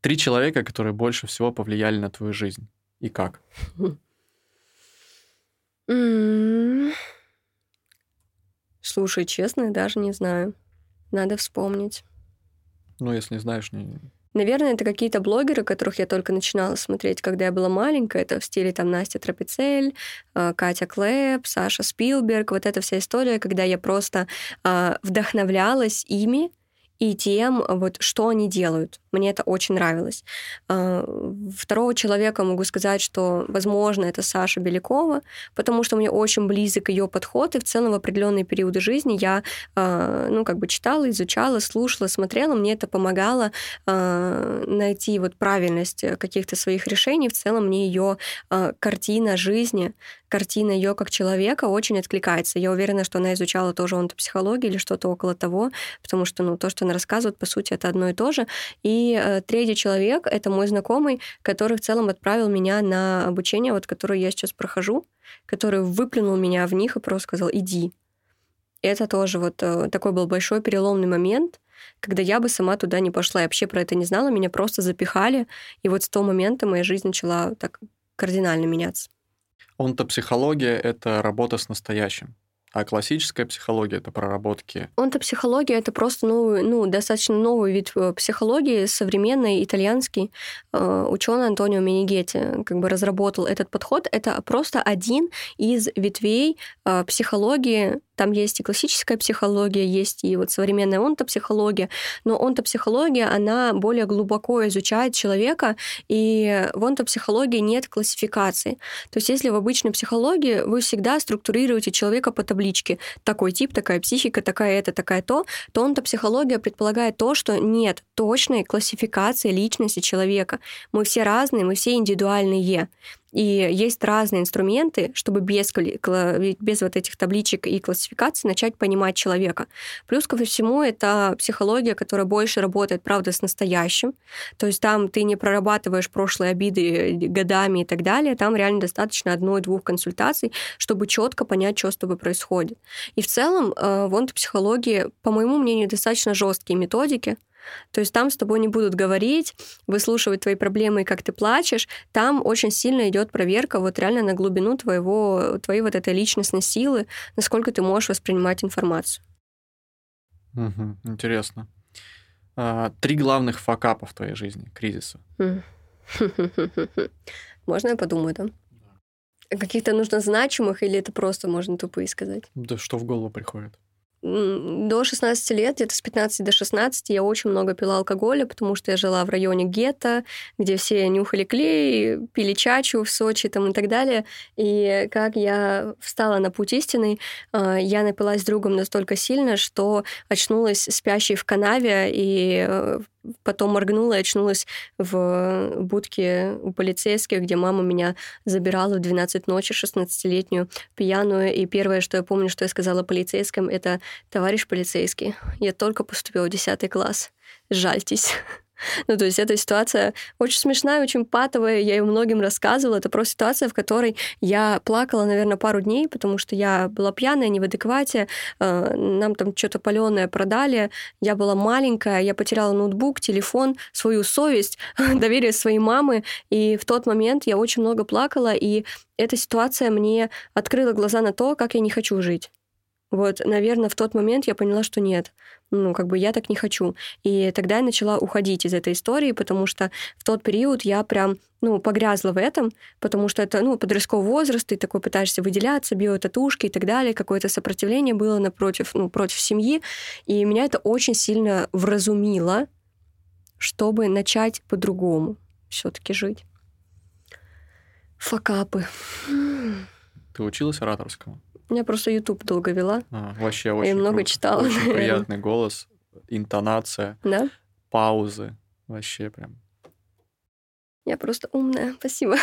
Три человека, которые больше всего повлияли на твою жизнь. И как? Слушай, честно, даже не знаю. Надо вспомнить. Ну, если не знаешь, не... Наверное, это какие-то блогеры, которых я только начинала смотреть, когда я была маленькая. Это в стиле там Настя Тропицель, э, Катя Клэп, Саша Спилберг. Вот эта вся история, когда я просто э, вдохновлялась ими и тем, вот, что они делают. Мне это очень нравилось. А, второго человека могу сказать, что, возможно, это Саша Белякова, потому что мне очень близок ее подход, и в целом в определенные периоды жизни я, а, ну, как бы читала, изучала, слушала, смотрела, мне это помогало а, найти вот правильность каких-то своих решений. В целом мне ее картина жизни, картина ее как человека очень откликается. Я уверена, что она изучала тоже онтопсихологию или что-то около того, потому что, ну, то, что она рассказывает, по сути, это одно и то же. И э, третий человек — это мой знакомый, который в целом отправил меня на обучение, вот которое я сейчас прохожу, который выплюнул меня в них и просто сказал «иди». Это тоже вот э, такой был большой переломный момент, когда я бы сама туда не пошла. Я вообще про это не знала, меня просто запихали. И вот с того момента моя жизнь начала так кардинально меняться. Онтопсихология — это работа с настоящим. А классическая психология это проработки. Онтопсихология это просто новый, ну, достаточно новый вид э, психологии, современный, итальянский. Э, Ученый Антонио Минигетти как бы разработал этот подход. Это просто один из ветвей э, психологии там есть и классическая психология, есть и вот современная онтопсихология, но онтопсихология, она более глубоко изучает человека, и в онтопсихологии нет классификации. То есть если в обычной психологии вы всегда структурируете человека по табличке, такой тип, такая психика, такая это, такая то, то онтопсихология предполагает то, что нет точной классификации личности человека. Мы все разные, мы все индивидуальные. И есть разные инструменты, чтобы без, без вот этих табличек и классификаций начать понимать человека. Плюс ко всему, это психология, которая больше работает, правда, с настоящим. То есть там ты не прорабатываешь прошлые обиды годами и так далее. Там реально достаточно одной-двух консультаций, чтобы четко понять, что с тобой происходит. И в целом, э, в онтопсихологии, по моему мнению, достаточно жесткие методики, то есть там с тобой не будут говорить, выслушивать твои проблемы и как ты плачешь. Там очень сильно идет проверка вот реально на глубину твоего, твоей вот этой личностной силы, насколько ты можешь воспринимать информацию. Угу, интересно. А, три главных факапа в твоей жизни, кризиса. Можно я подумаю, да? Каких-то нужно значимых или это просто можно тупые сказать? Да что в голову приходит? До 16 лет, где-то с 15 до 16, я очень много пила алкоголя, потому что я жила в районе гетто, где все нюхали клей, пили чачу в Сочи там, и так далее. И как я встала на путь истины, а, я напилась с другом настолько сильно, что очнулась спящей в канаве и э, Потом моргнула и очнулась в будке у полицейских, где мама меня забирала в 12 ночи, 16-летнюю, пьяную. И первое, что я помню, что я сказала полицейским, это «Товарищ полицейский, я только поступила в 10 класс. Жальтесь». Ну, то есть эта ситуация очень смешная, очень патовая, я ее многим рассказывала. Это просто ситуация, в которой я плакала, наверное, пару дней, потому что я была пьяная, не в адеквате, э, нам там что-то паленое продали, я была маленькая, я потеряла ноутбук, телефон, свою совесть, доверие своей мамы, и в тот момент я очень много плакала, и эта ситуация мне открыла глаза на то, как я не хочу жить. Вот, наверное, в тот момент я поняла, что нет, ну, как бы я так не хочу. И тогда я начала уходить из этой истории, потому что в тот период я прям, ну, погрязла в этом, потому что это, ну, подростковый возраст, ты такой пытаешься выделяться, биотатушки и так далее, какое-то сопротивление было напротив, ну, против семьи, и меня это очень сильно вразумило, чтобы начать по-другому все таки жить. Fuckup ы. Ты училась ораторскому? Я просто YouTube долго вела. А, вообще очень И много круто. читала. Очень приятный голос, интонация, Да? паузы. Вообще прям. Я просто умная. Спасибо.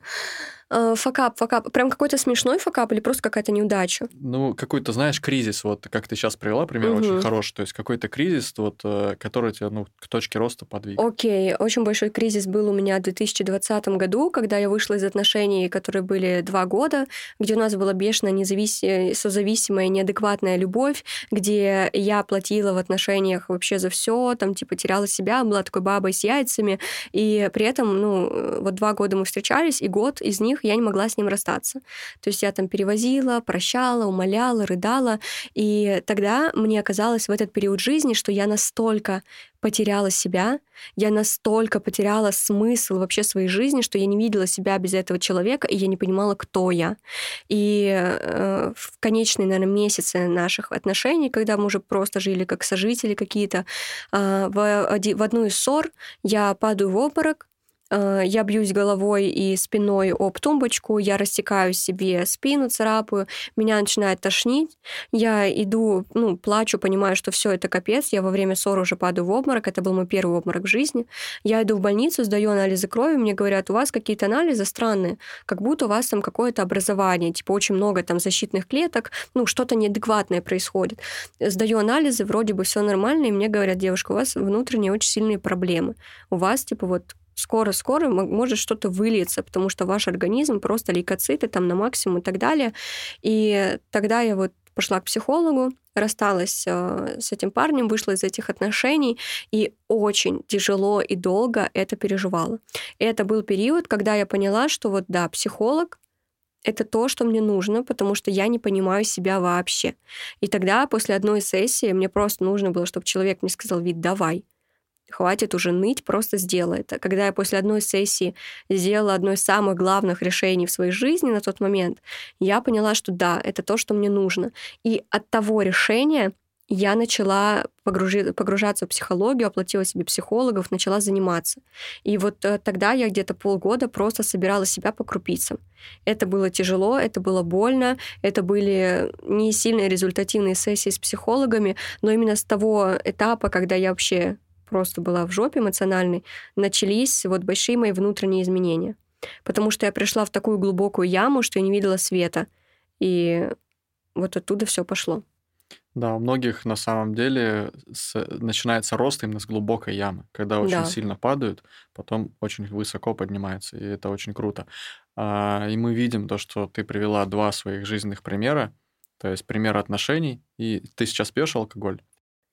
Э, fuckup, fuckup. Прям какой-то смешной fuckup или просто какая-то неудача? Ну, какой-то, знаешь, кризис, вот как ты сейчас привела, пример угу. очень хороший. То есть какой-то кризис, вот, э, который тебя ну, к точке роста подвиг. Окей, очень большой кризис был у меня в 2020 году, когда я вышла из отношений, которые были два года, где у нас была бешеная, независимая, созависимая, неадекватная любовь, где я платила в отношениях вообще за все, там, типа, теряла себя, была такой бабой с яйцами, и при этом, ну, вот два года мы встречались, и год из них я не могла с ним расстаться. То есть я там перевозила, прощала, умоляла, рыдала, и тогда мне оказалось в этот период жизни, что я настолько потеряла себя, я настолько потеряла смысл вообще своей жизни, что я не видела себя без этого человека, и я не понимала, кто я. И э, в конечные, наверное, месяцы наших отношений, когда мы уже просто жили как сожители какие-то, э, в, в одну из ссор я падаю в обморок, я бьюсь головой и спиной об тумбочку, я растекаю себе спину, царапаю, меня начинает тошнить, я иду, ну, плачу, понимаю, что все это капец, я во время ссоры уже падаю в обморок, это был мой первый обморок в жизни. Я иду в больницу, сдаю анализы крови, мне говорят, у вас какие-то анализы странные, как будто у вас там какое-то образование, типа очень много там защитных клеток, ну, что-то неадекватное происходит. Сдаю анализы, вроде бы все нормально, и мне говорят, девушка, у вас внутренние очень сильные проблемы. У вас, типа, вот скоро-скоро может что-то выльется, потому что ваш организм просто лейкоциты там на максимум и так далее. И тогда я вот пошла к психологу, рассталась э, с этим парнем, вышла из этих отношений и очень тяжело и долго это переживала. И это был период, когда я поняла, что вот да, психолог это то, что мне нужно, потому что я не понимаю себя вообще. И тогда после одной сессии мне просто нужно было, чтобы человек мне сказал, вид, давай, хватит уже ныть, просто сделай это. Когда я после одной сессии сделала одно из самых главных решений в своей жизни на тот момент, я поняла, что да, это то, что мне нужно. И от того решения я начала погружи, погружаться в психологию, оплатила себе психологов, начала заниматься. И вот э, тогда я где-то полгода просто собирала себя по крупицам. Это было тяжело, это было больно, это были не сильно результативные сессии с психологами, но именно с того этапа, когда я вообще просто была в жопе эмоциональной, начались вот большие мои внутренние изменения. Потому что я пришла в такую глубокую яму, что я не видела света. И вот оттуда все пошло. Да, у многих на самом деле с, начинается рост именно с глубокой ямы, когда очень да. сильно падают, потом очень высоко поднимаются, и это очень круто. А, и мы видим то, что ты привела два своих жизненных примера, то есть пример отношений, и ты сейчас пьешь алкоголь?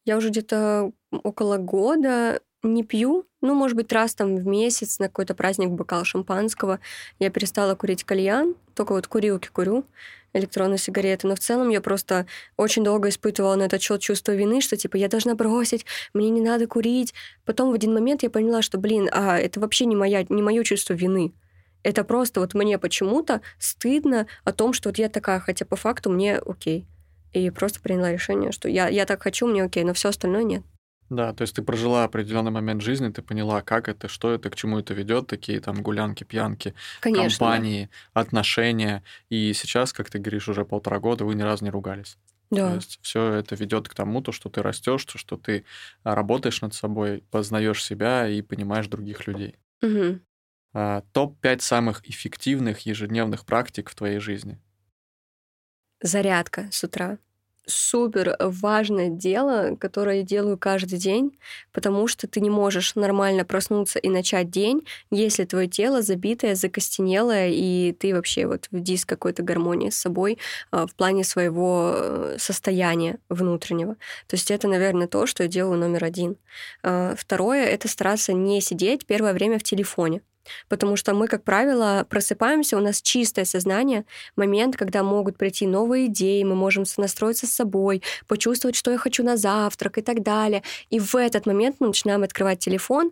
Я уже где-то около года не пью, ну, может быть, раз там в месяц на какой-то праздник бокал шампанского. Я перестала курить кальян, только вот курилки курю, электронные сигареты. Но в целом я просто очень долго испытывала на этот счет чувство вины, что типа я должна бросить, мне не надо курить. Потом в один момент я поняла, что, блин, а это вообще не, моя, не мое чувство вины. Это просто вот мне почему-то стыдно о том, что вот я такая, хотя по факту мне окей и просто приняла решение, что я, я так хочу, мне окей, но все остальное нет. Да, то есть ты прожила определенный момент жизни, ты поняла, как это, что это, к чему это ведет, такие там гулянки, пьянки, Конечно. компании, отношения. И сейчас, как ты говоришь, уже полтора года вы ни разу не ругались. Да. То есть все это ведет к тому, то, что ты растешь, то, что ты работаешь над собой, познаешь себя и понимаешь других людей. Угу. А, Топ-5 самых эффективных ежедневных практик в твоей жизни зарядка с утра. Супер важное дело, которое я делаю каждый день, потому что ты не можешь нормально проснуться и начать день, если твое тело забитое, закостенелое, и ты вообще вот в диск какой-то гармонии с собой а, в плане своего э, состояния внутреннего. То есть это, наверное, то, что я делаю номер один. А, второе — это стараться не сидеть первое время в телефоне. Потому что мы, как правило, просыпаемся, у нас чистое сознание, момент, когда могут прийти новые идеи, мы можем сонастроиться с собой, почувствовать, что я хочу на завтрак и так далее. И в этот момент мы начинаем открывать телефон,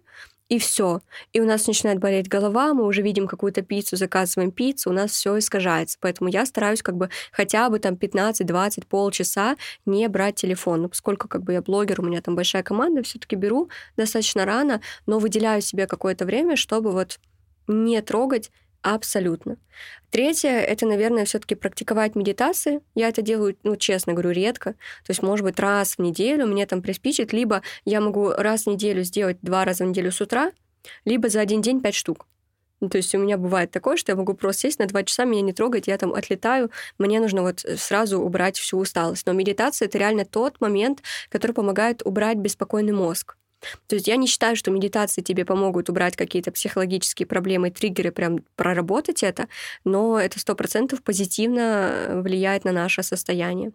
и все. И у нас начинает болеть голова, мы уже видим какую-то пиццу, заказываем пиццу, у нас все искажается. Поэтому я стараюсь как бы хотя бы там 15-20, полчаса не брать телефон. Ну, поскольку как бы я блогер, у меня там большая команда, все таки беру достаточно рано, но выделяю себе какое-то время, чтобы вот не трогать Абсолютно. Третье — это, наверное, все таки практиковать медитации. Я это делаю, ну, честно говорю, редко. То есть, может быть, раз в неделю мне там приспичит, либо я могу раз в неделю сделать два раза в неделю с утра, либо за один день пять штук. Ну, то есть у меня бывает такое, что я могу просто сесть на два часа, меня не трогать, я там отлетаю, мне нужно вот сразу убрать всю усталость. Но медитация — это реально тот момент, который помогает убрать беспокойный мозг. То есть я не считаю, что медитации тебе помогут убрать какие-то психологические проблемы, триггеры, прям проработать это, но это сто процентов позитивно влияет на наше состояние.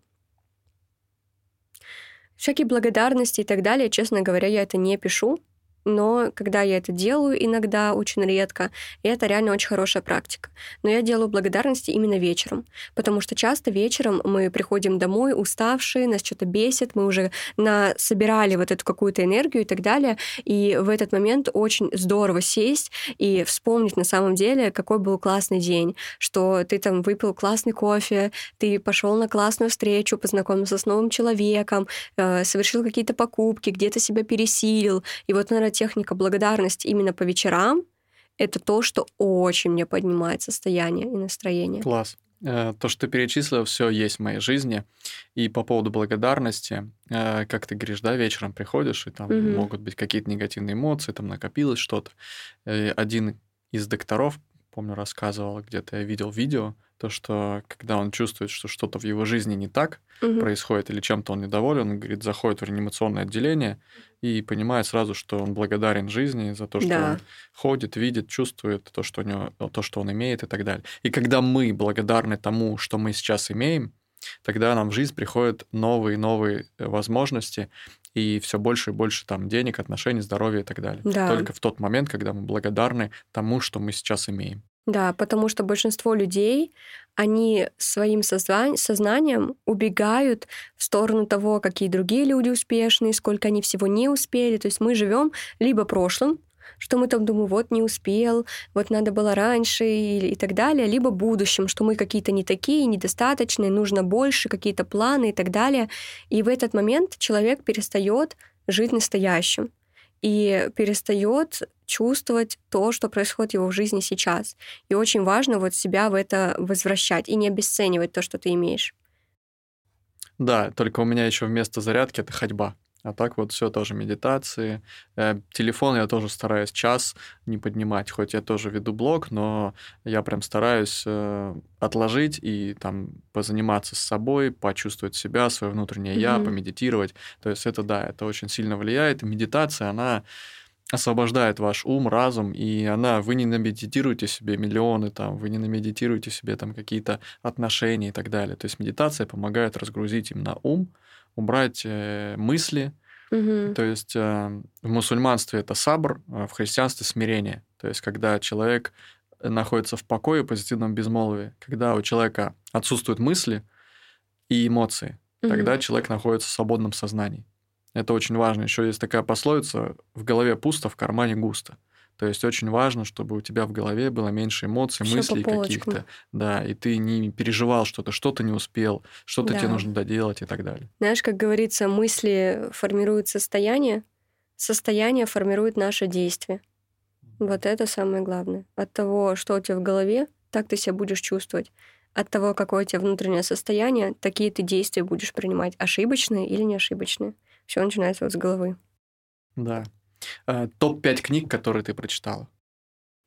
Всякие благодарности и так далее, честно говоря, я это не пишу, но когда я это делаю иногда, очень редко, и это реально очень хорошая практика. Но я делаю благодарности именно вечером, потому что часто вечером мы приходим домой уставшие, нас что-то бесит, мы уже на собирали вот эту какую-то энергию и так далее, и в этот момент очень здорово сесть и вспомнить на самом деле, какой был классный день, что ты там выпил классный кофе, ты пошел на классную встречу, познакомился с новым человеком, э, совершил какие-то покупки, где-то себя пересилил, и вот, наверное, техника благодарности именно по вечерам, это то, что очень мне поднимает состояние и настроение. Класс. Э, то, что ты перечислил, все есть в моей жизни. И по поводу благодарности, э, как ты говоришь, да, вечером приходишь, и там угу. могут быть какие-то негативные эмоции, там накопилось что-то. Э, один из докторов, помню, рассказывал, где-то я видел видео, то, что когда он чувствует, что что-то в его жизни не так угу. происходит или чем-то он недоволен, он, говорит, заходит в реанимационное отделение и понимает сразу, что он благодарен жизни за то, что да. он ходит, видит, чувствует то, что у него, то, что он имеет и так далее. И когда мы благодарны тому, что мы сейчас имеем, тогда нам в жизнь приходят новые и новые э, возможности и все больше и больше там денег, отношений, здоровья и так далее. Да. Только в тот момент, когда мы благодарны тому, что мы сейчас имеем. Да, потому что большинство людей, они своим сознанием убегают в сторону того, какие другие люди успешные, сколько они всего не успели. То есть мы живем либо прошлым, что мы там думаем, вот не успел, вот надо было раньше и, и так далее, либо будущем, что мы какие-то не такие, недостаточные, нужно больше, какие-то планы и так далее. И в этот момент человек перестает жить настоящим и перестает чувствовать то, что происходит в его жизни сейчас. И очень важно вот себя в это возвращать и не обесценивать то, что ты имеешь. Да, только у меня еще вместо зарядки это ходьба. А так вот все тоже медитации. Э, телефон я тоже стараюсь час не поднимать, хоть я тоже веду блог, но я прям стараюсь э, отложить и там позаниматься с собой, почувствовать себя, свое внутреннее mm-hmm. я, помедитировать. То есть это да, это очень сильно влияет. Медитация, она освобождает ваш ум, разум, и она, вы не намедитируете себе миллионы, там, вы не намедитируете себе там какие-то отношения и так далее. То есть медитация помогает разгрузить именно ум, убрать э, мысли. Угу. То есть э, в мусульманстве это сабр, а в христианстве смирение. То есть когда человек находится в покое, позитивном безмолвии, когда у человека отсутствуют мысли и эмоции, угу. тогда человек находится в свободном сознании. Это очень важно. Еще есть такая пословица: в голове пусто, в кармане густо. То есть очень важно, чтобы у тебя в голове было меньше эмоций, Всё мыслей каких-то. Да, и ты не переживал что-то, что-то не успел, что-то да. тебе нужно доделать и так далее. Знаешь, как говорится, мысли формируют состояние, состояние формирует наше действие. Вот это самое главное. От того, что у тебя в голове, так ты себя будешь чувствовать. От того, какое у тебя внутреннее состояние, такие ты действия будешь принимать, ошибочные или не ошибочные. Все начинается вот с головы. Да. Э, топ-5 книг, которые ты прочитала?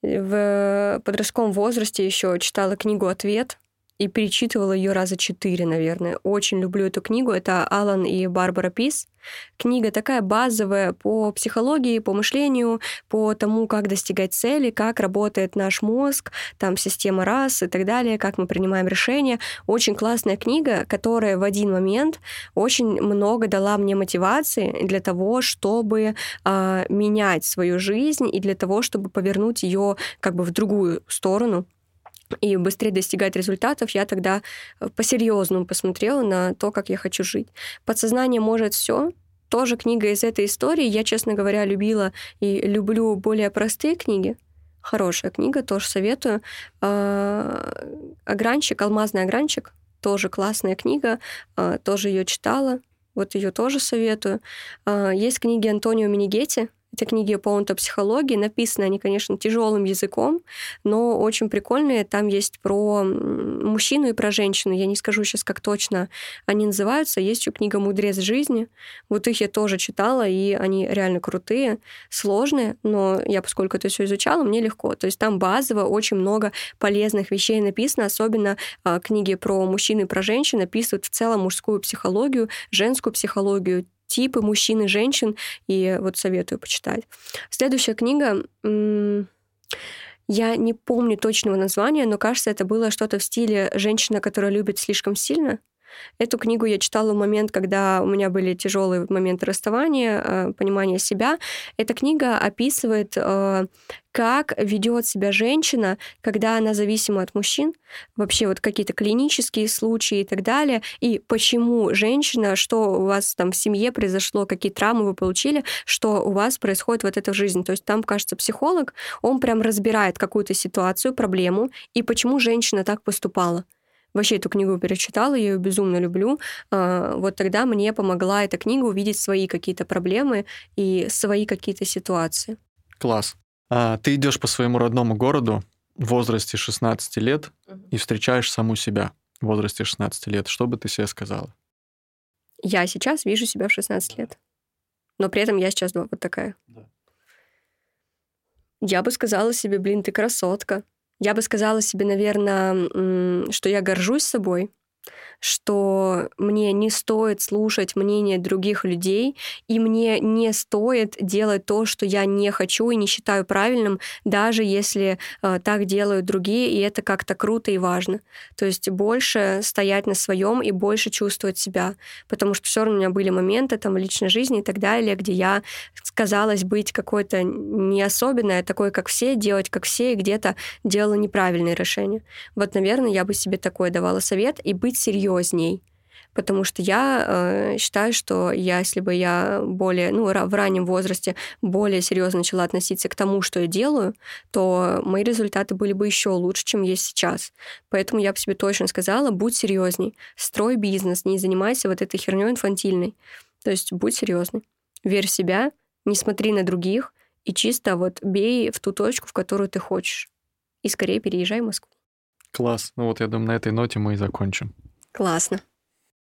В подростковом возрасте еще читала книгу «Ответ», и перечитывала ее раза четыре, наверное. Очень люблю эту книгу. Это Алан и Барбара Пис. Книга такая базовая по психологии, по мышлению, по тому, как достигать цели, как работает наш мозг, там система раз и так далее, как мы принимаем решения. Очень классная книга, которая в один момент очень много дала мне мотивации для того, чтобы э, менять свою жизнь и для того, чтобы повернуть ее как бы в другую сторону и быстрее достигать результатов, я тогда э, по-серьезному посмотрела на то, как я хочу жить. Подсознание может все. Тоже книга из этой истории. Я, честно говоря, любила и люблю более простые книги. Хорошая книга, тоже советую. А, огранчик, алмазный огранчик, тоже классная книга, а, тоже ее читала. Вот ее тоже советую. А, есть книги Антонио Минигети, Это книги по психологии. Написаны они, конечно, тяжелым языком, но очень прикольные. Там есть про мужчину и про женщину. Я не скажу сейчас, как точно они называются. Есть еще книга «Мудрец жизни». Вот их я тоже читала, и они реально крутые, сложные, но я, поскольку это все изучала, мне легко. То есть там базово очень много полезных вещей написано, особенно э, книги про мужчин и про женщин описывают в целом мужскую психологию, женскую психологию, типы мужчин и женщин, и вот советую почитать. Следующая книга я не помню точного названия, но кажется, это было что-то в стиле «Женщина, которая любит слишком сильно». Эту книгу я читала в момент, когда у меня были тяжелые моменты расставания, э, понимания себя. Эта книга описывает, э, как ведет себя женщина, когда она зависима от мужчин, вообще вот какие-то клинические случаи и так далее, и почему женщина, что у вас там в семье произошло, какие травмы вы получили, что у вас происходит вот это в жизни. То есть там, кажется, психолог, он прям разбирает какую-то ситуацию, проблему, и почему женщина так поступала вообще эту книгу перечитала, я ее безумно люблю. А, вот тогда мне помогла эта книга увидеть свои какие-то проблемы и свои какие-то ситуации. Класс. А, ты идешь по своему родному городу в возрасте 16 лет и встречаешь саму себя в возрасте 16 лет. Что бы ты себе сказала? Я сейчас вижу себя в 16 лет. Но при этом я сейчас вот такая. Да. Я бы сказала себе, блин, ты красотка. Я бы сказала себе, наверное, что я горжусь собой, что мне не стоит слушать мнение других людей, и мне не стоит делать то, что я не хочу и не считаю правильным, даже если э, так делают другие, и это как-то круто и важно. То есть больше стоять на своем и больше чувствовать себя, потому что все равно у меня были моменты там в личной жизни и так далее, где я казалось быть какой-то не особенной, а такой, как все, делать как все, и где-то делала неправильные решения. Вот, наверное, я бы себе такое давала совет и быть серьезней. Потому что я э, считаю, что я, если бы я более, ну, в раннем возрасте более серьезно начала относиться к тому, что я делаю, то мои результаты были бы еще лучше, чем есть сейчас. Поэтому я бы себе точно сказала, будь серьезней, строй бизнес, не занимайся вот этой херней инфантильной. То есть будь серьезный, верь в себя, не смотри на других и чисто вот бей в ту точку, в которую ты хочешь. И скорее переезжай в Москву. Класс. Ну вот я думаю, на этой ноте мы и закончим. Классно.